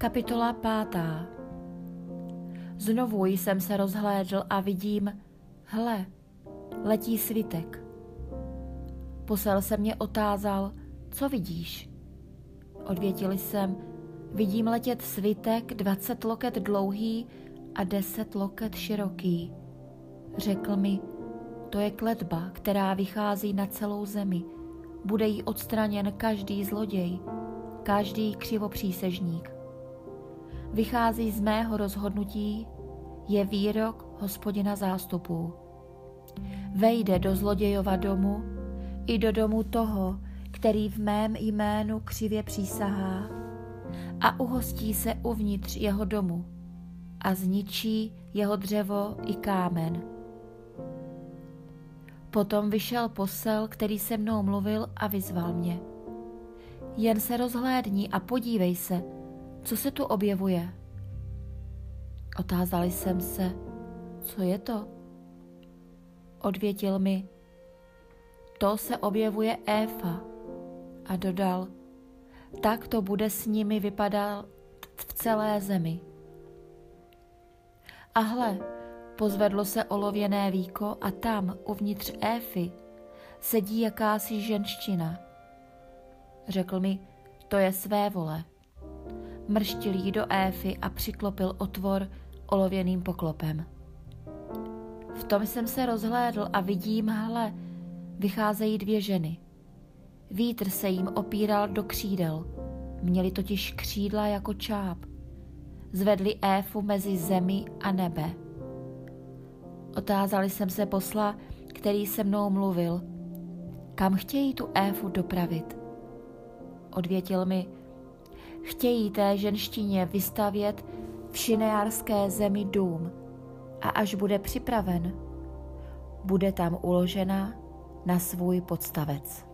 Kapitola pátá Znovu jsem se rozhlédl a vidím, hle, letí svitek. Posel se mě otázal, co vidíš? Odvětil jsem, vidím letět svitek 20 loket dlouhý a 10 loket široký. Řekl mi, to je kletba, která vychází na celou zemi. Bude jí odstraněn každý zloděj, každý křivopřísežník. Vychází z mého rozhodnutí, je výrok hospodina zástupů. Vejde do zlodějova domu i do domu toho, který v mém jménu křivě přísahá a uhostí se uvnitř jeho domu a zničí jeho dřevo i kámen. Potom vyšel posel, který se mnou mluvil a vyzval mě. Jen se rozhlédni a podívej se, co se tu objevuje. Otázali jsem se, co je to? Odvětil mi, to se objevuje Éfa a dodal, tak to bude s nimi vypadat v celé zemi. A hle, pozvedlo se olověné víko a tam, uvnitř Éfy, sedí jakási ženština. Řekl mi, to je své vole. Mrštil jí do Éfy a přiklopil otvor olověným poklopem. V tom jsem se rozhlédl a vidím, hle, vycházejí dvě ženy. Vítr se jim opíral do křídel, měli totiž křídla jako čáp. Zvedli éfu mezi zemi a nebe. Otázali jsem se posla, který se mnou mluvil, kam chtějí tu éfu dopravit. Odvětil mi, chtějí té ženštině vystavět v šineárské zemi dům a až bude připraven, bude tam uložena na svůj podstavec.